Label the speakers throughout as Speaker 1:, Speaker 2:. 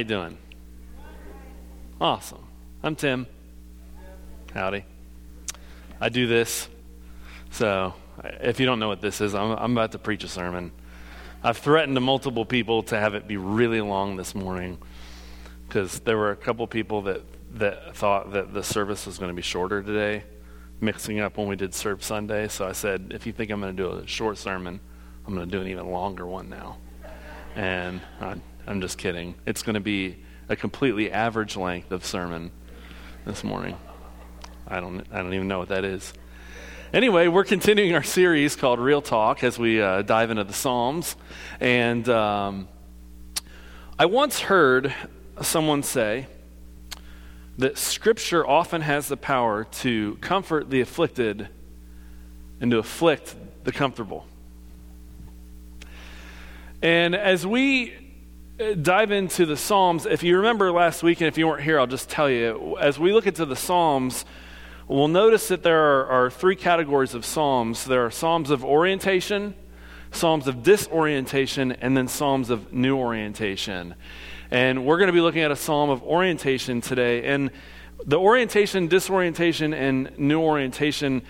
Speaker 1: everybody. Doing? Awesome. I'm Tim. Howdy. I do this. So, if you don't know what this is, I'm, I'm about to preach a sermon. I've threatened to multiple people to have it be really long this morning because there were a couple people that, that thought that the service was going to be shorter today, mixing up when we did Serve Sunday. So I said, if you think I'm going to do a short sermon, I'm going to do an even longer one now. And I, I'm just kidding. It's going to be a completely average length of sermon this morning. I don't, I don't even know what that is. Anyway, we're continuing our series called Real Talk as we uh, dive into the Psalms. And um, I once heard someone say that Scripture often has the power to comfort the afflicted and to afflict the comfortable. And as we dive into the Psalms, if you remember last week, and if you weren't here, I'll just tell you, as we look into the Psalms, we'll notice that there are, are three categories of Psalms there are Psalms of orientation, Psalms of disorientation, and then Psalms of new orientation. And we're going to be looking at a Psalm of orientation today. And the orientation, disorientation, and new orientation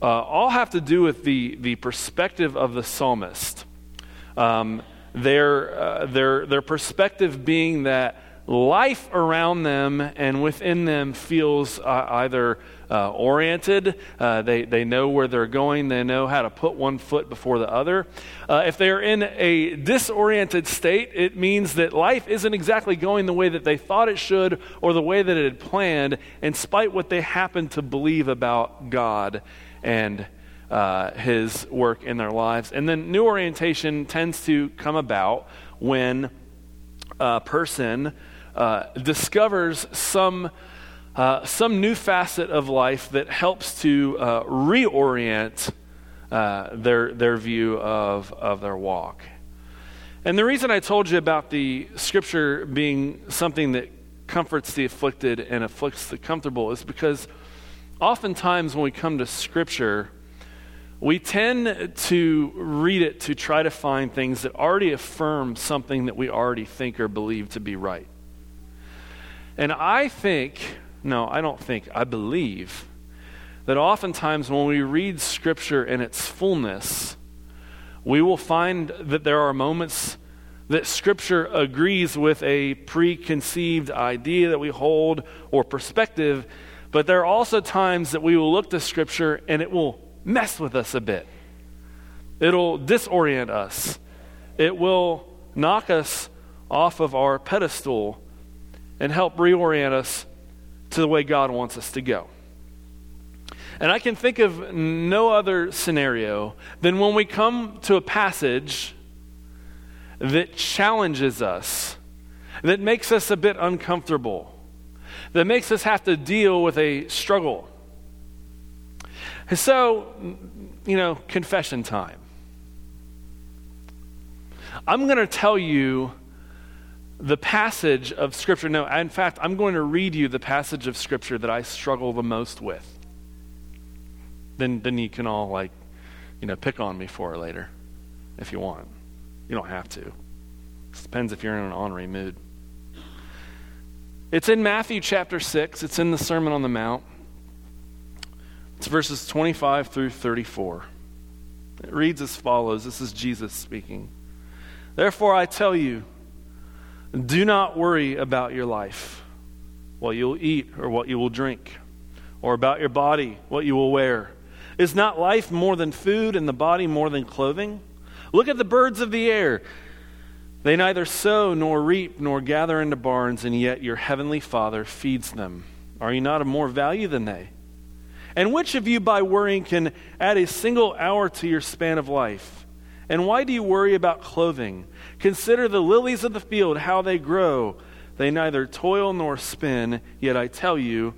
Speaker 1: uh, all have to do with the, the perspective of the psalmist. Um, their, uh, their, their perspective being that life around them and within them feels uh, either uh, oriented, uh, they, they know where they're going, they know how to put one foot before the other. Uh, if they're in a disoriented state, it means that life isn't exactly going the way that they thought it should or the way that it had planned, in spite what they happen to believe about God and uh, his work in their lives. And then new orientation tends to come about when a person uh, discovers some. Uh, some new facet of life that helps to uh, reorient uh, their, their view of, of their walk. And the reason I told you about the scripture being something that comforts the afflicted and afflicts the comfortable is because oftentimes when we come to scripture, we tend to read it to try to find things that already affirm something that we already think or believe to be right. And I think, no, I don't think, I believe that oftentimes when we read Scripture in its fullness, we will find that there are moments that Scripture agrees with a preconceived idea that we hold or perspective, but there are also times that we will look to Scripture and it will mess with us a bit. It'll disorient us. It will knock us off of our pedestal and help reorient us to the way God wants us to go. And I can think of no other scenario than when we come to a passage that challenges us, that makes us a bit uncomfortable, that makes us have to deal with a struggle. So, you know, confession time. I'm going to tell you the passage of Scripture. No, in fact, I'm going to read you the passage of Scripture that I struggle the most with. Then, then you can all, like, you know, pick on me for later if you want. You don't have to. It depends if you're in an ornery mood. It's in Matthew chapter 6, it's in the Sermon on the Mount. It's verses 25 through 34. It reads as follows This is Jesus speaking. Therefore, I tell you, do not worry about your life, what you will eat or what you will drink, or about your body, what you will wear. Is not life more than food and the body more than clothing? Look at the birds of the air. They neither sow nor reap nor gather into barns, and yet your heavenly Father feeds them. Are you not of more value than they? And which of you, by worrying, can add a single hour to your span of life? And why do you worry about clothing? Consider the lilies of the field, how they grow. They neither toil nor spin, yet I tell you,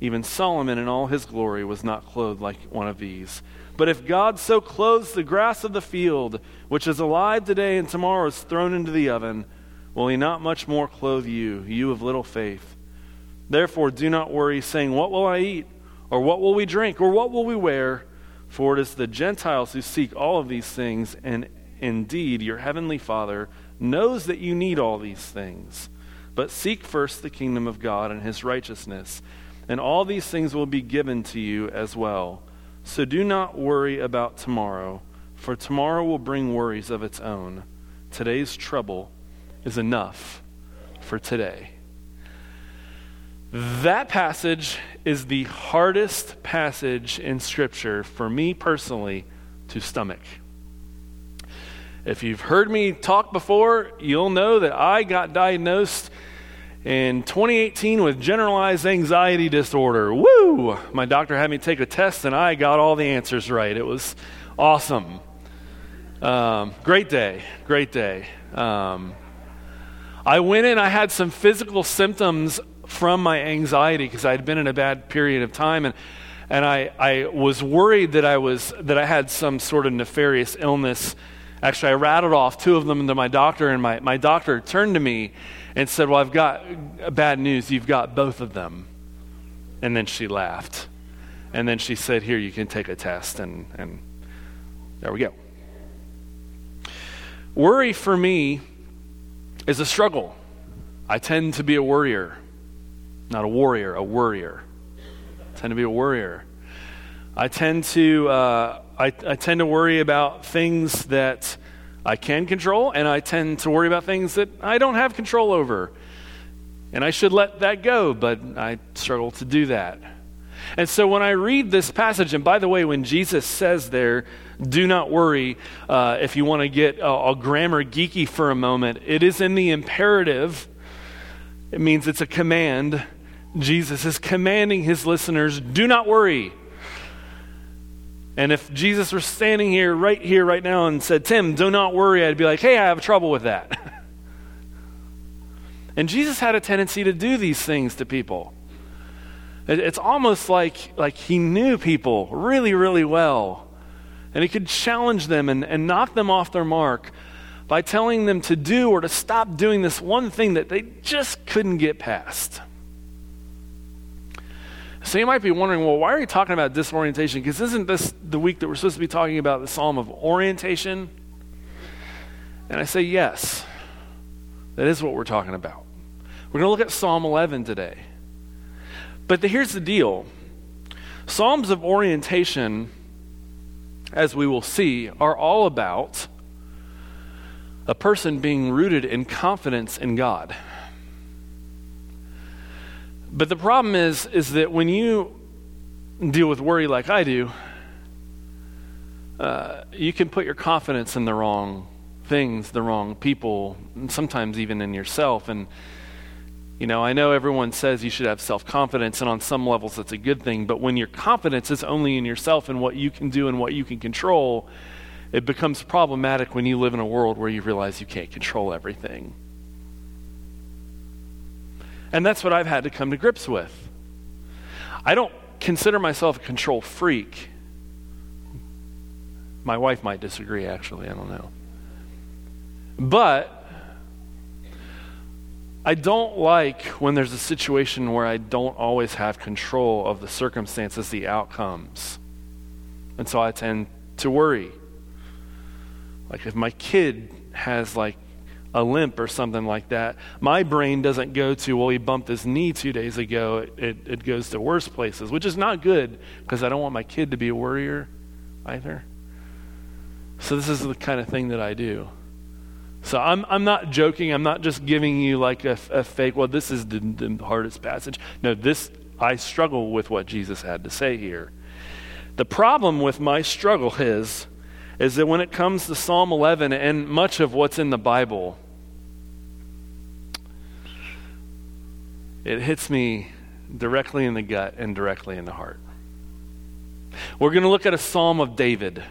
Speaker 1: even Solomon in all his glory was not clothed like one of these. But if God so clothes the grass of the field, which is alive today and tomorrow is thrown into the oven, will he not much more clothe you, you of little faith? Therefore, do not worry, saying, What will I eat? Or what will we drink? Or what will we wear? For it is the Gentiles who seek all of these things, and indeed your heavenly Father knows that you need all these things. But seek first the kingdom of God and his righteousness, and all these things will be given to you as well. So do not worry about tomorrow, for tomorrow will bring worries of its own. Today's trouble is enough for today. That passage is the hardest passage in Scripture for me personally to stomach. If you've heard me talk before, you'll know that I got diagnosed in 2018 with generalized anxiety disorder. Woo! My doctor had me take a test and I got all the answers right. It was awesome. Um, great day. Great day. Um, I went in, I had some physical symptoms from my anxiety because I had been in a bad period of time and and I, I was worried that I was that I had some sort of nefarious illness Actually, I rattled off two of them to my doctor, and my, my doctor turned to me and said, Well, I've got bad news. You've got both of them. And then she laughed. And then she said, Here, you can take a test. And, and there we go. Worry for me is a struggle. I tend to be a worrier. Not a warrior, a worrier. I tend to be a worrier. I tend to uh, I, I tend to worry about things that I can control, and I tend to worry about things that I don't have control over. And I should let that go, but I struggle to do that. And so when I read this passage, and by the way, when Jesus says there, do not worry, uh, if you want to get a, a grammar geeky for a moment, it is in the imperative. It means it's a command. Jesus is commanding his listeners, do not worry. And if Jesus were standing here, right here, right now, and said, Tim, do not worry, I'd be like, hey, I have trouble with that. and Jesus had a tendency to do these things to people. It's almost like, like he knew people really, really well. And he could challenge them and, and knock them off their mark by telling them to do or to stop doing this one thing that they just couldn't get past. So you might be wondering, well, why are you talking about disorientation? Because isn't this the week that we're supposed to be talking about the psalm of orientation? And I say, yes, that is what we're talking about. We're going to look at Psalm 11 today. But the, here's the deal Psalms of orientation, as we will see, are all about a person being rooted in confidence in God. But the problem is, is that when you deal with worry like I do, uh, you can put your confidence in the wrong things, the wrong people, and sometimes even in yourself. And, you know, I know everyone says you should have self confidence, and on some levels that's a good thing, but when your confidence is only in yourself and what you can do and what you can control, it becomes problematic when you live in a world where you realize you can't control everything. And that's what I've had to come to grips with. I don't consider myself a control freak. My wife might disagree, actually. I don't know. But I don't like when there's a situation where I don't always have control of the circumstances, the outcomes. And so I tend to worry. Like if my kid has like a limp or something like that, my brain doesn't go to, well, he bumped his knee two days ago. It, it, goes to worse places, which is not good because I don't want my kid to be a worrier either. So, this is the kind of thing that I do. So, I'm, I'm not joking. I'm not just giving you like a, a fake, well, this is the, the hardest passage. No, this, I struggle with what Jesus had to say here. The problem with my struggle is, is that when it comes to Psalm 11 and much of what's in the Bible, it hits me directly in the gut and directly in the heart. We're going to look at a psalm of David.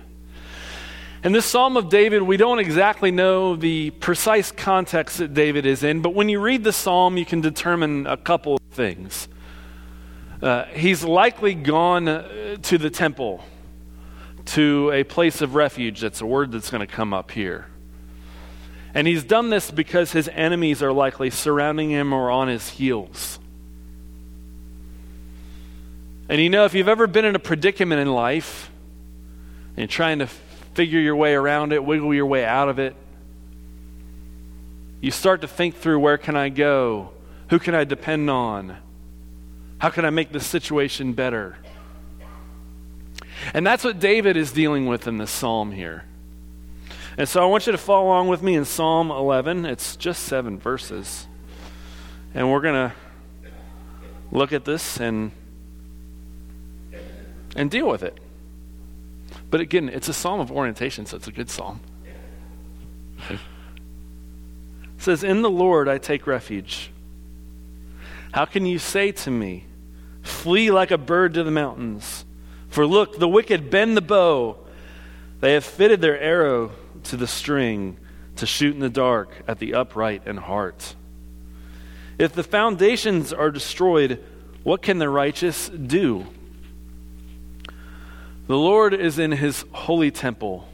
Speaker 1: And this psalm of David, we don't exactly know the precise context that David is in, but when you read the psalm, you can determine a couple of things. Uh, he's likely gone uh, to the temple, to a place of refuge. That's a word that's going to come up here. And he's done this because his enemies are likely surrounding him or on his heels. And you know, if you've ever been in a predicament in life and trying to figure your way around it, wiggle your way out of it, you start to think through where can I go? Who can I depend on? How can I make this situation better? And that's what David is dealing with in this psalm here. And so I want you to follow along with me in Psalm 11. It's just seven verses. And we're going to look at this and, and deal with it. But again, it's a psalm of orientation, so it's a good psalm. It says, In the Lord I take refuge. How can you say to me, Flee like a bird to the mountains? For look, the wicked bend the bow. They have fitted their arrow to the string to shoot in the dark at the upright in heart. If the foundations are destroyed, what can the righteous do? The Lord is in his holy temple.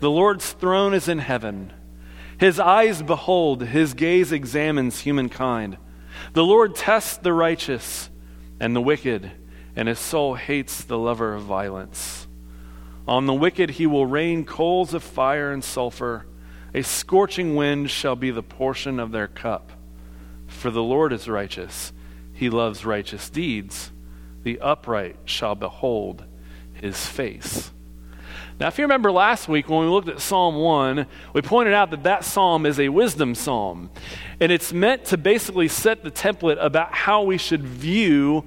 Speaker 1: The Lord's throne is in heaven. His eyes behold, his gaze examines humankind. The Lord tests the righteous and the wicked, and his soul hates the lover of violence. On the wicked he will rain coals of fire and sulfur. A scorching wind shall be the portion of their cup. For the Lord is righteous, he loves righteous deeds. The upright shall behold his face. Now, if you remember last week when we looked at Psalm 1, we pointed out that that psalm is a wisdom psalm. And it's meant to basically set the template about how we should view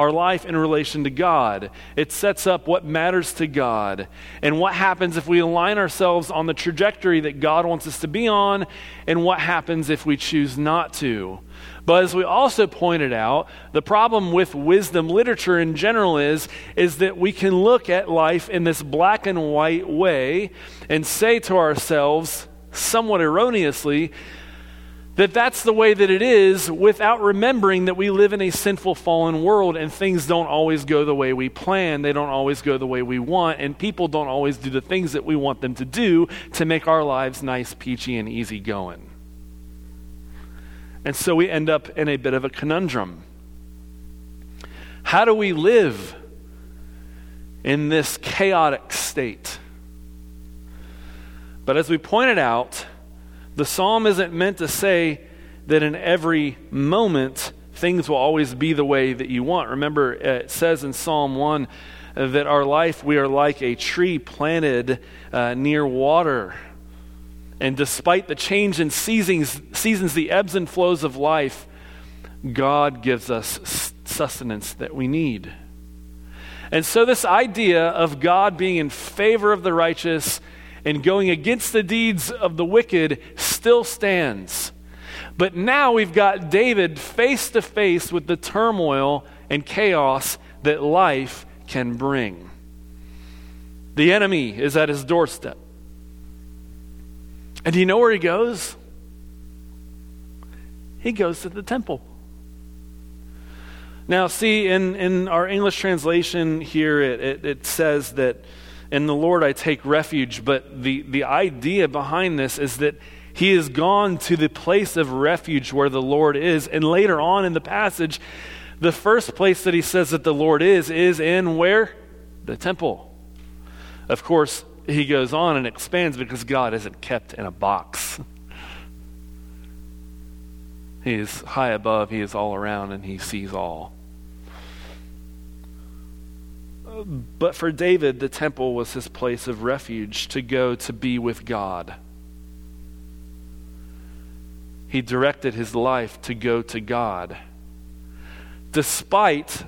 Speaker 1: our life in relation to God. It sets up what matters to God and what happens if we align ourselves on the trajectory that God wants us to be on, and what happens if we choose not to. But as we also pointed out, the problem with wisdom literature in general is, is that we can look at life in this black and white way and say to ourselves, somewhat erroneously, that that's the way that it is without remembering that we live in a sinful fallen world and things don't always go the way we plan they don't always go the way we want and people don't always do the things that we want them to do to make our lives nice peachy and easy going and so we end up in a bit of a conundrum. How do we live in this chaotic state? But as we pointed out, the psalm isn't meant to say that in every moment things will always be the way that you want. Remember, it says in Psalm 1 that our life, we are like a tree planted uh, near water and despite the change in seasons, seasons, the ebbs and flows of life, God gives us sustenance that we need. And so, this idea of God being in favor of the righteous and going against the deeds of the wicked still stands. But now we've got David face to face with the turmoil and chaos that life can bring. The enemy is at his doorstep. And do you know where he goes? He goes to the temple. Now, see, in, in our English translation here, it, it, it, says that in the Lord I take refuge, but the, the idea behind this is that he has gone to the place of refuge where the Lord is. And later on in the passage, the first place that he says that the Lord is, is in where? The temple. Of course, he goes on and expands because God isn't kept in a box. He is high above, He is all around, and He sees all. But for David, the temple was his place of refuge to go to be with God. He directed his life to go to God. Despite,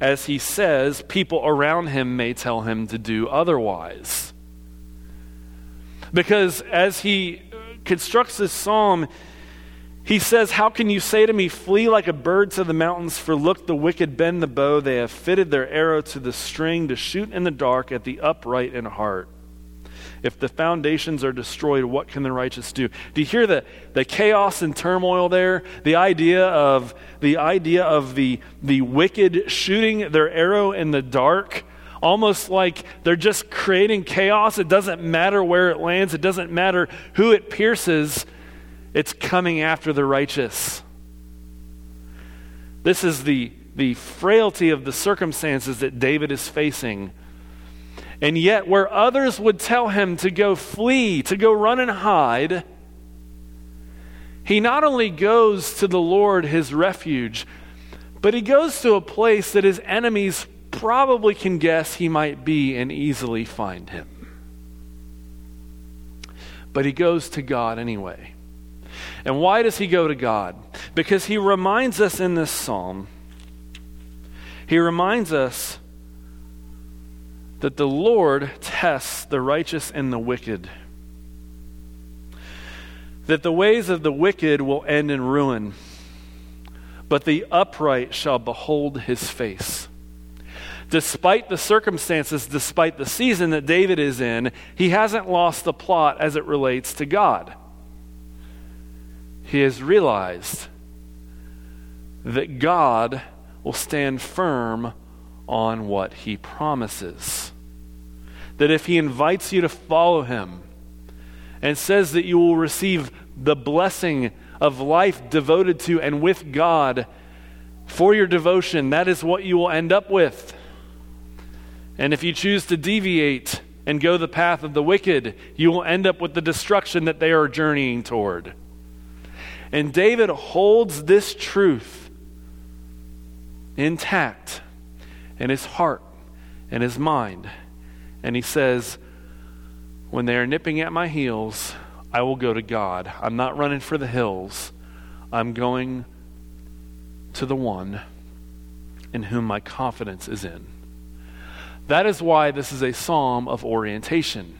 Speaker 1: as he says, people around him may tell him to do otherwise. Because as he constructs this psalm, he says, How can you say to me, Flee like a bird to the mountains? For look, the wicked bend the bow. They have fitted their arrow to the string to shoot in the dark at the upright in heart. If the foundations are destroyed, what can the righteous do? Do you hear the, the chaos and turmoil there? The idea of the idea of the, the wicked shooting their arrow in the dark almost like they're just creating chaos. It doesn't matter where it lands, it doesn't matter who it pierces, it's coming after the righteous. This is the, the frailty of the circumstances that David is facing. And yet, where others would tell him to go flee, to go run and hide, he not only goes to the Lord, his refuge, but he goes to a place that his enemies probably can guess he might be and easily find him. But he goes to God anyway. And why does he go to God? Because he reminds us in this psalm, he reminds us that the Lord tests the righteous and the wicked. That the ways of the wicked will end in ruin, but the upright shall behold his face. Despite the circumstances, despite the season that David is in, he hasn't lost the plot as it relates to God. He has realized that God will stand firm on what he promises. That if he invites you to follow him and says that you will receive the blessing of life devoted to and with God for your devotion, that is what you will end up with. And if you choose to deviate and go the path of the wicked, you will end up with the destruction that they are journeying toward. And David holds this truth intact in his heart and his mind. And he says, When they are nipping at my heels, I will go to God. I'm not running for the hills. I'm going to the one in whom my confidence is in. That is why this is a psalm of orientation.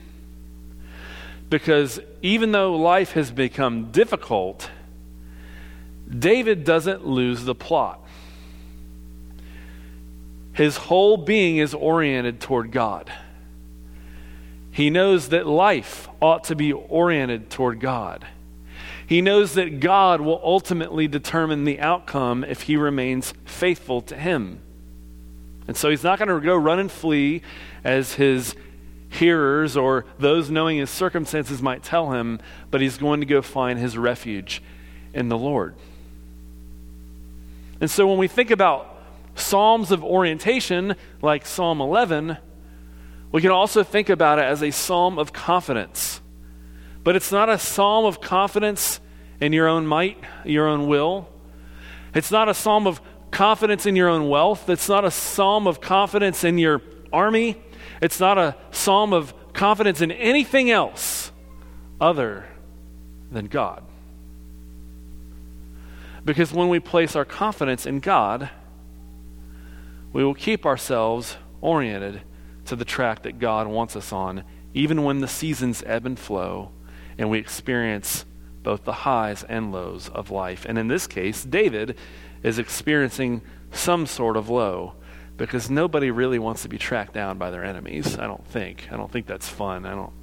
Speaker 1: Because even though life has become difficult, David doesn't lose the plot. His whole being is oriented toward God. He knows that life ought to be oriented toward God. He knows that God will ultimately determine the outcome if he remains faithful to him. And so he's not going to go run and flee as his hearers or those knowing his circumstances might tell him, but he's going to go find his refuge in the Lord. And so when we think about Psalms of orientation, like Psalm 11, we can also think about it as a psalm of confidence. But it's not a psalm of confidence in your own might, your own will. It's not a psalm of confidence in your own wealth. It's not a psalm of confidence in your army. It's not a psalm of confidence in anything else other than God. Because when we place our confidence in God, we will keep ourselves oriented to the track that God wants us on, even when the seasons ebb and flow and we experience both the highs and lows of life. And in this case, David is experiencing some sort of low because nobody really wants to be tracked down by their enemies. I don't think. I don't think that's fun. I don't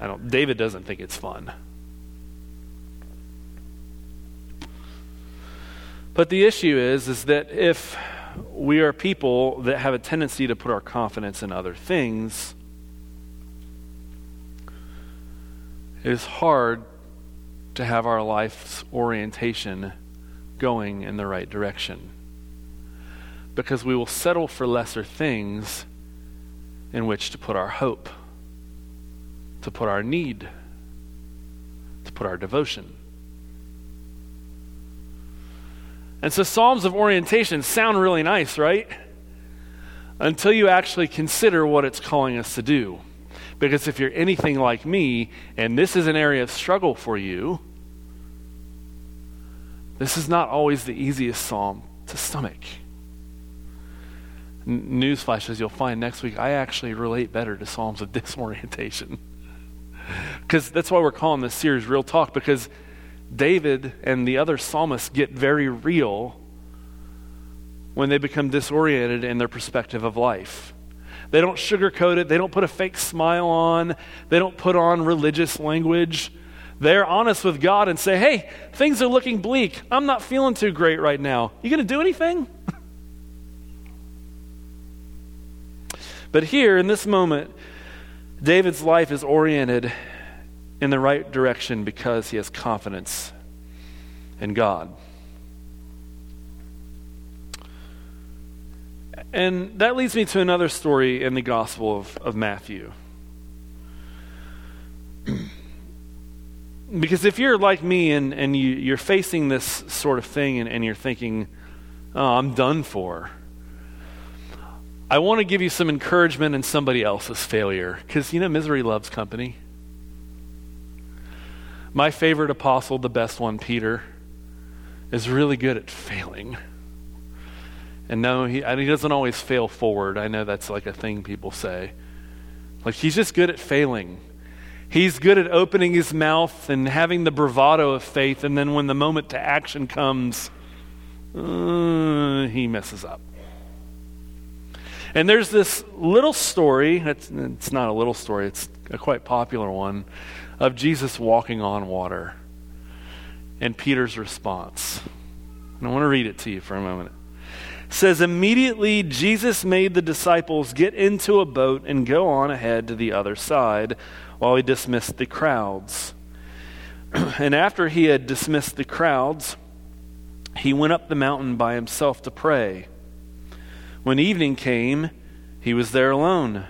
Speaker 1: I don't David doesn't think it's fun. But the issue is, is that if we are people that have a tendency to put our confidence in other things, it is hard to have our life's orientation going in the right direction. Because we will settle for lesser things in which to put our hope, to put our need, to put our devotion. And so, Psalms of orientation sound really nice, right? Until you actually consider what it's calling us to do. Because if you're anything like me, and this is an area of struggle for you, this is not always the easiest psalm to stomach. N- newsflash, as you'll find next week, I actually relate better to psalms of disorientation. Because that's why we're calling this series Real Talk, because David and the other psalmists get very real when they become disoriented in their perspective of life. They don't sugarcoat it, they don't put a fake smile on, they don't put on religious language. They're honest with God and say, hey, things are looking bleak. I'm not feeling too great right now. You going to do anything? but here, in this moment, David's life is oriented in the right direction because he has confidence in God. And that leads me to another story in the Gospel of, of Matthew. because if you're like me and, and you, you're facing this sort of thing and, and you're thinking, oh, I'm done for, I want to give you some encouragement in somebody else's failure because, you know, misery loves company. My favorite apostle, the best one, Peter, is really good at failing. And no, he, he doesn't always fail forward. I know that's like a thing people say. Like, he's just good at failing. He's good at opening his mouth and having the bravado of faith, and then when the moment to action comes, uh, he messes up. And there's this little story, it's, it's not a little story, it's a quite popular one, of Jesus walking on water and Peter's response. And I want to read it to you for a moment. It says, Immediately Jesus made the disciples get into a boat and go on ahead to the other side while he dismissed the crowds. and after he had dismissed the crowds, he went up the mountain by himself to pray. When evening came, he was there alone.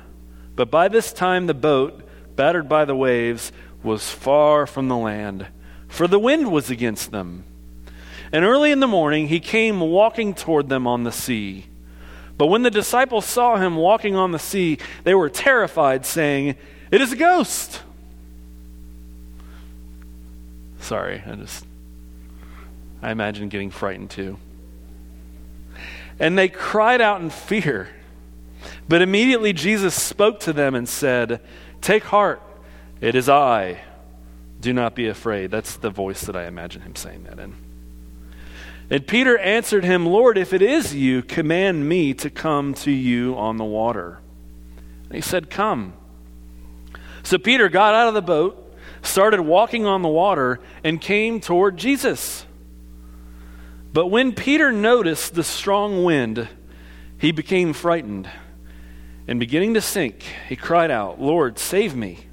Speaker 1: But by this time, the boat, battered by the waves, was far from the land, for the wind was against them. And early in the morning, he came walking toward them on the sea. But when the disciples saw him walking on the sea, they were terrified, saying, it is a ghost. Sorry, I just, I imagine getting frightened too. And they cried out in fear. But immediately Jesus spoke to them and said, Take heart, it is I. Do not be afraid. That's the voice that I imagine him saying that in. And Peter answered him, Lord, if it is you, command me to come to you on the water. And he said, Come. So Peter got out of the boat, started walking on the water, and came toward Jesus. But when Peter noticed the strong wind, he became frightened. And beginning to sink, he cried out, Lord, save me.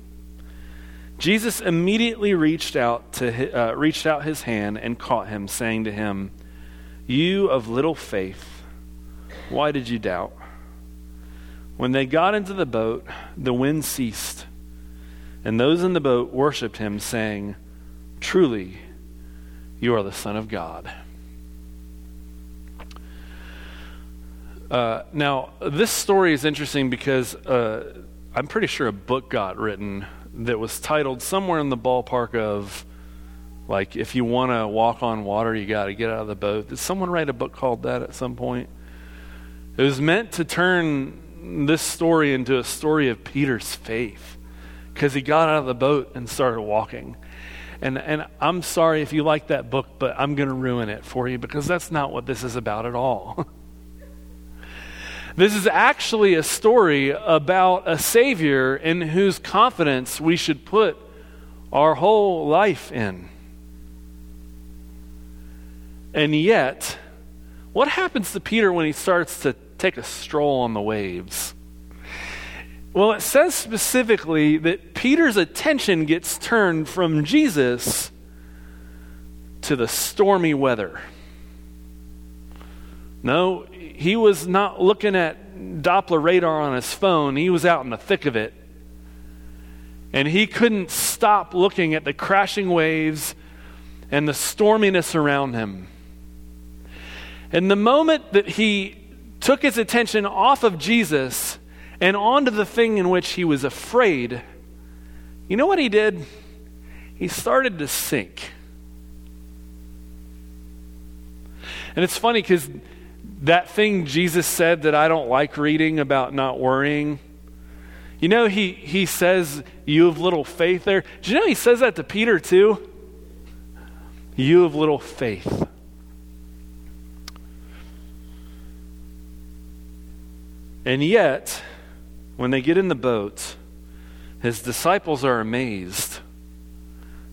Speaker 1: Jesus immediately reached out, to, uh, reached out his hand and caught him, saying to him, You of little faith, why did you doubt? When they got into the boat, the wind ceased and those in the boat worshiped him, saying, Truly, you are the Son of God. Uh, now, this story is interesting because uh, I'm pretty sure a book got written that was titled somewhere in the ballpark of, like, if you want to walk on water, you got to get out of the boat. Did someone write a book called that at some point? It was meant to turn this story into a story of Peter's faith because he got out of the boat and started walking. And, and I'm sorry if you like that book, but I'm going to ruin it for you because that's not what this is about at all. this is actually a story about a Savior in whose confidence we should put our whole life in. And yet, what happens to Peter when he starts to take a stroll on the waves? Well, it says specifically that Peter's attention gets turned from Jesus to the stormy weather. No, he was not looking at Doppler radar on his phone, he was out in the thick of it. And he couldn't stop looking at the crashing waves and the storminess around him. And the moment that he took his attention off of Jesus, and onto the thing in which he was afraid, you know what he did? He started to sink. And it's funny because that thing Jesus said that I don't like reading about not worrying, you know, he, he says, You have little faith there. Do you know he says that to Peter too? You have little faith. And yet, when they get in the boat, his disciples are amazed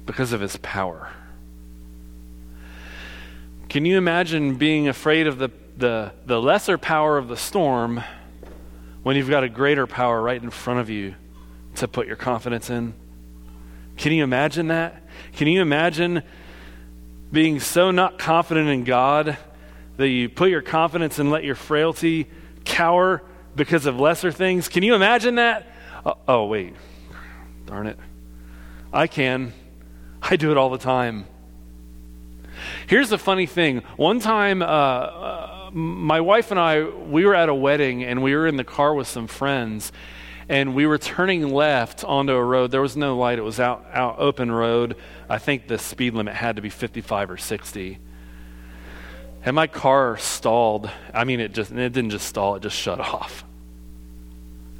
Speaker 1: because of his power. Can you imagine being afraid of the, the, the lesser power of the storm when you've got a greater power right in front of you to put your confidence in? Can you imagine that? Can you imagine being so not confident in God that you put your confidence and let your frailty cower because of lesser things. Can you imagine that? Oh, oh, wait. Darn it. I can. I do it all the time. Here's the funny thing. One time, uh, uh, my wife and I, we were at a wedding and we were in the car with some friends and we were turning left onto a road. There was no light. It was out, out open road. I think the speed limit had to be 55 or 60. And my car stalled. I mean, it just it didn't just stall, it just shut off.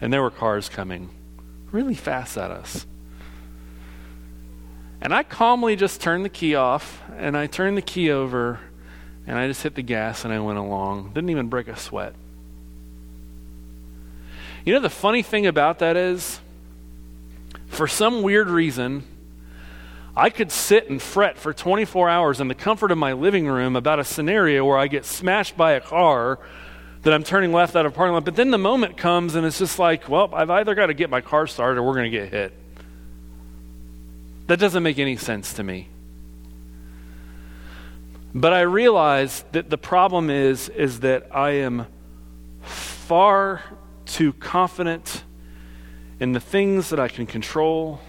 Speaker 1: And there were cars coming really fast at us. And I calmly just turned the key off and I turned the key over and I just hit the gas and I went along. Didn't even break a sweat. You know, the funny thing about that is, for some weird reason, I could sit and fret for 24 hours in the comfort of my living room about a scenario where I get smashed by a car that I'm turning left out of parking lot. But then the moment comes and it's just like, well, I've either got to get my car started or we're going to get hit. That doesn't make any sense to me. But I realize that the problem is is that I am far too confident in the things that I can control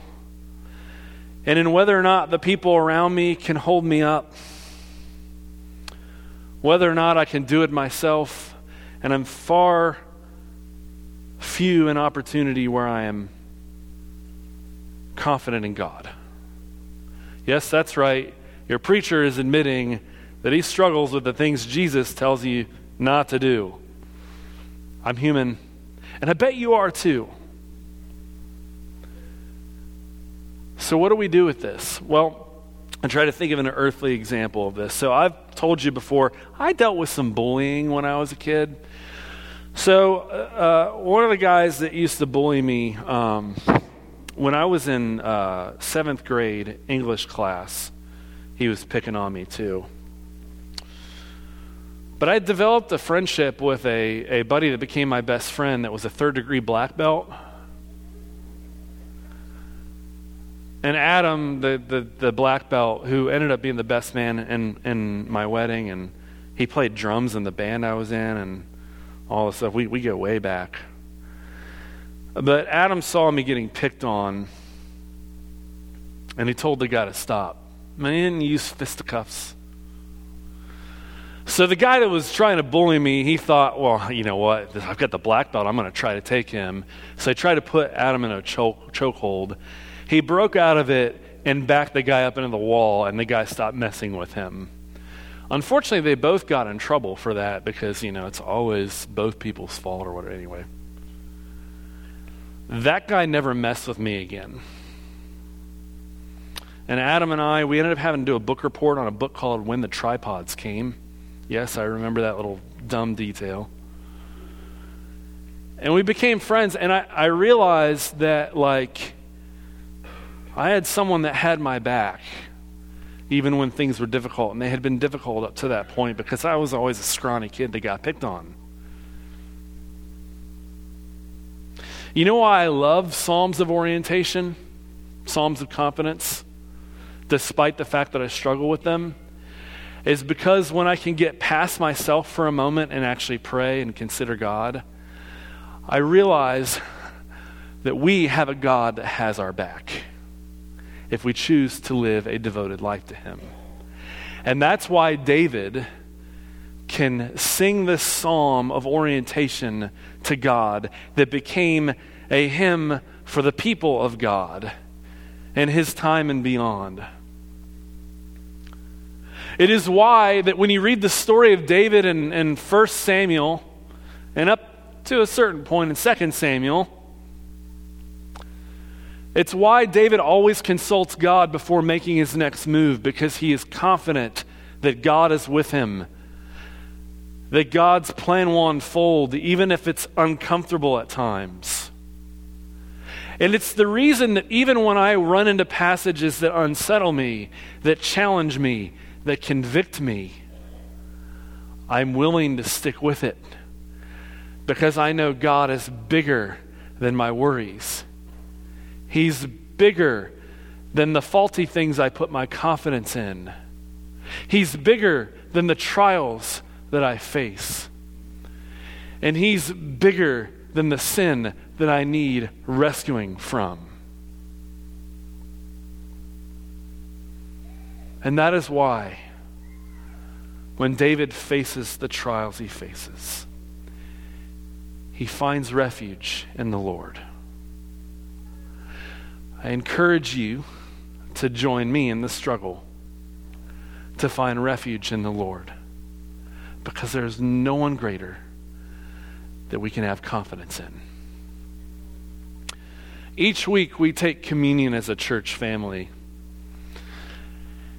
Speaker 1: and in whether or not the people around me can hold me up, whether or not I can do it myself, and I'm far few in opportunity where I am confident in God. Yes, that's right. Your preacher is admitting that he struggles with the things Jesus tells you not to do. I'm human, and I bet you are too. So, what do we do with this? Well, I try to think of an earthly example of this. So, I've told you before, I dealt with some bullying when I was a kid. So, uh, uh one of the guys that used to bully me, um, when I was in uh, seventh grade English class, he was picking on me too. But I developed a friendship with a, a buddy that became my best friend that was a third degree black belt. And Adam, the, the, the black belt, who ended up being the best man in, in my wedding, and he played drums in the band I was in, and all this stuff. We, we go way back. But Adam saw me getting picked on, and he told the guy to stop. I mean, he didn't use fisticuffs. So the guy that was trying to bully me, he thought, well, you know what? I've got the black belt. I'm going to try to take him. So I tried to put Adam in a choke chokehold. He broke out of it and backed the guy up into the wall, and the guy stopped messing with him. Unfortunately, they both got in trouble for that because, you know, it's always both people's fault or whatever. Anyway. That guy never messed with me again. And Adam and I, we ended up having to do a book report on a book called When the Tripods Came. Yes, I remember that little dumb detail. And we became friends, and I, I realized that, like, I had someone that had my back, even when things were difficult. And they had been difficult up to that point because I was always a scrawny kid that got picked on. You know why I love Psalms of orientation, Psalms of confidence, despite the fact that I struggle with them? Is because when I can get past myself for a moment and actually pray and consider God, I realize that we have a God that has our back if we choose to live a devoted life to Him. And that's why David can sing this psalm of orientation to God that became a hymn for the people of God in his time and beyond. It is why that when you read the story of David in, in 1 Samuel and up to a certain point in 2 Samuel, it's why David always consults God before making his next move because he is confident that God is with him that God's plan will unfold, even if it's uncomfortable at times. And it's the reason that even when I run into passages that unsettle me, that challenge me, that convict me, I'm willing to stick with it because I know God is bigger than my worries. He's bigger than the faulty things I put my confidence in. He's bigger than the trials that I face. And He's bigger than the sin that I need rescuing from. And that is why, when David faces the trials he faces, he finds refuge in the Lord. I encourage you to join me in the struggle to find refuge in the Lord because there's no one greater that we can have confidence in. Each week we take communion as a church family.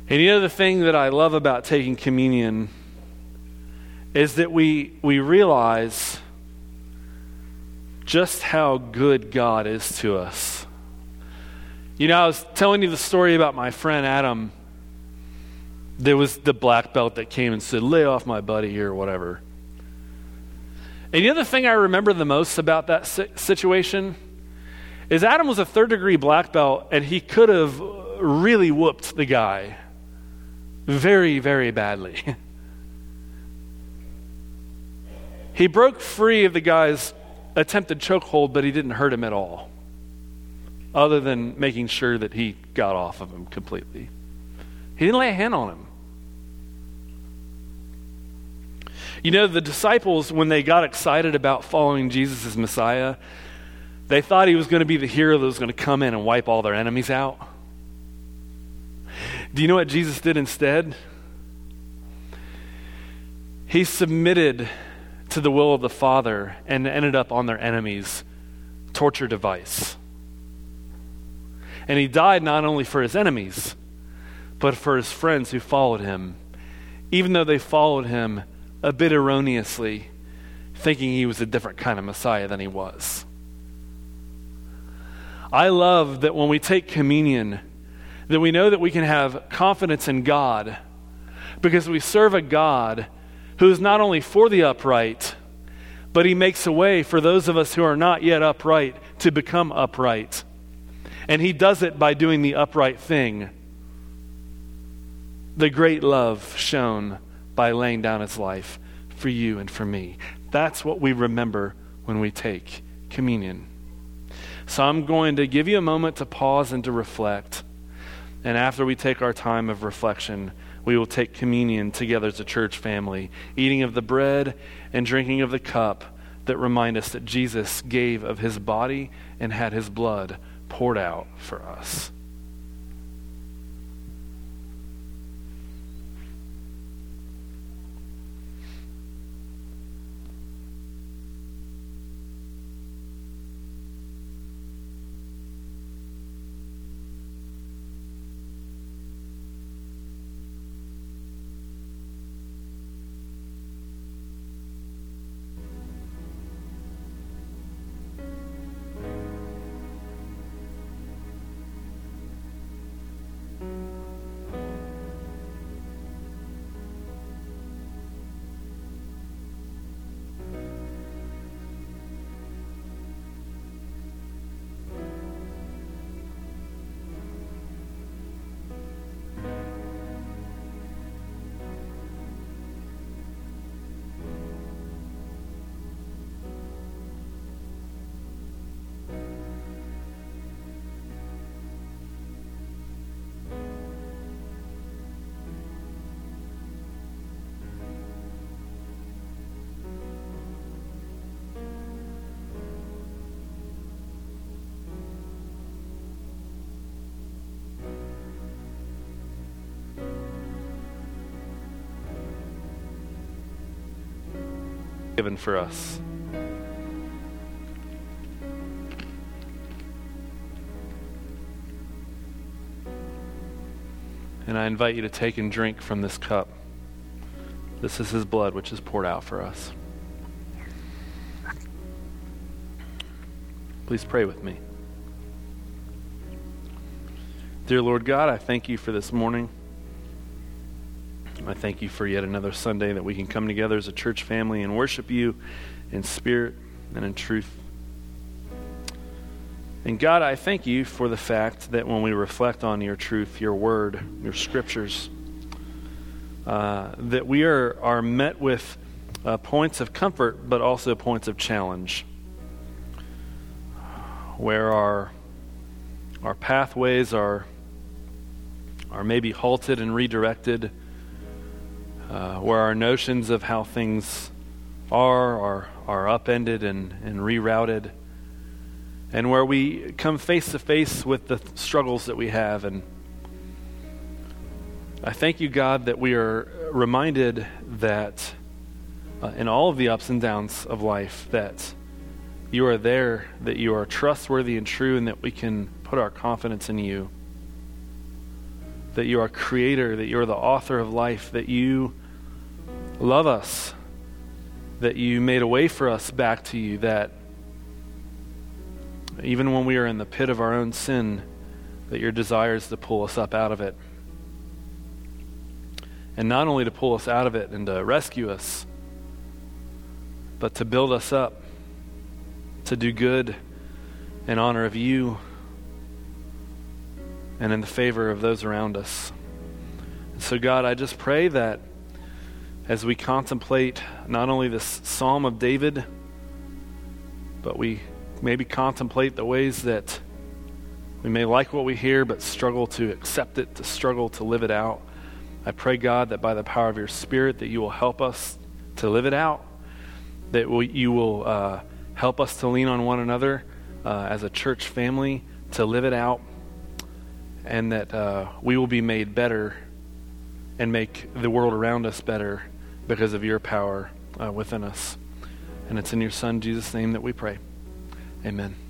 Speaker 1: And you know the thing that I love about taking communion is that we, we realize just how good God is to us. You know, I was telling you the story about my friend Adam. There was the black belt that came and said, lay off my buddy here, or whatever. And the other thing I remember the most about that situation is Adam was a third degree black belt, and he could have really whooped the guy very, very badly. he broke free of the guy's attempted chokehold, but he didn't hurt him at all, other than making sure that he got off of him completely. He didn't lay a hand on him. You know, the disciples, when they got excited about following Jesus as Messiah, they thought he was going to be the hero that was going to come in and wipe all their enemies out. Do you know what Jesus did instead? He submitted to the will of the Father and ended up on their enemies' torture device. And he died not only for his enemies, but for his friends who followed him, even though they followed him a bit erroneously, thinking he was a different kind of Messiah than he was. I love that when we take communion, that we know that we can have confidence in God because we serve a God who is not only for the upright, but he makes a way for those of us who are not yet upright to become upright. And he does it by doing the upright thing. The great love shown by laying down his life for you and for me. That's what we remember when we take communion. So I'm going to give you a moment to pause and to reflect. And after we take our time of reflection, we will take communion together as a church family, eating of the bread and drinking of the cup that remind us that Jesus gave of his body and had his blood poured out for us. Given for us. And I invite you to take and drink from this cup. This is his blood, which is poured out for us. Please pray with me. Dear Lord God, I thank you for this morning. I thank you for yet another Sunday that we can come together as a church family and worship you in spirit and in truth. And God, I thank you for the fact that when we reflect on your truth, your word, your scriptures, uh, that we are, are met with uh, points of comfort, but also points of challenge, where our, our pathways are, are maybe halted and redirected, uh, where our notions of how things are are, are upended and, and rerouted, and where we come face to face with the struggles that we have. And I thank you, God, that we are reminded that uh, in all of the ups and downs of life, that you are there, that you are trustworthy and true, and that we can put our confidence in you. That you are creator, that you are the author of life, that you love us, that you made a way for us back to you, that even when we are in the pit of our own sin, that your desire is to pull us up out of it. And not only to pull us out of it and to rescue us, but to build us up to do good in honor of you and in the favor of those around us. so, God, I just pray that as we contemplate not only this Psalm of David, but we maybe contemplate the ways that we may like what we hear but struggle to accept it, to struggle to live it out. I pray, God, that by the power of your Spirit, that you will help us to live it out, that you will uh, help us to lean on one another uh, as a church family to live it out, and that uh, we will be made better and make the world around us better because of your power uh, within us. And it's in your Son, Jesus' name, that we pray. Amen.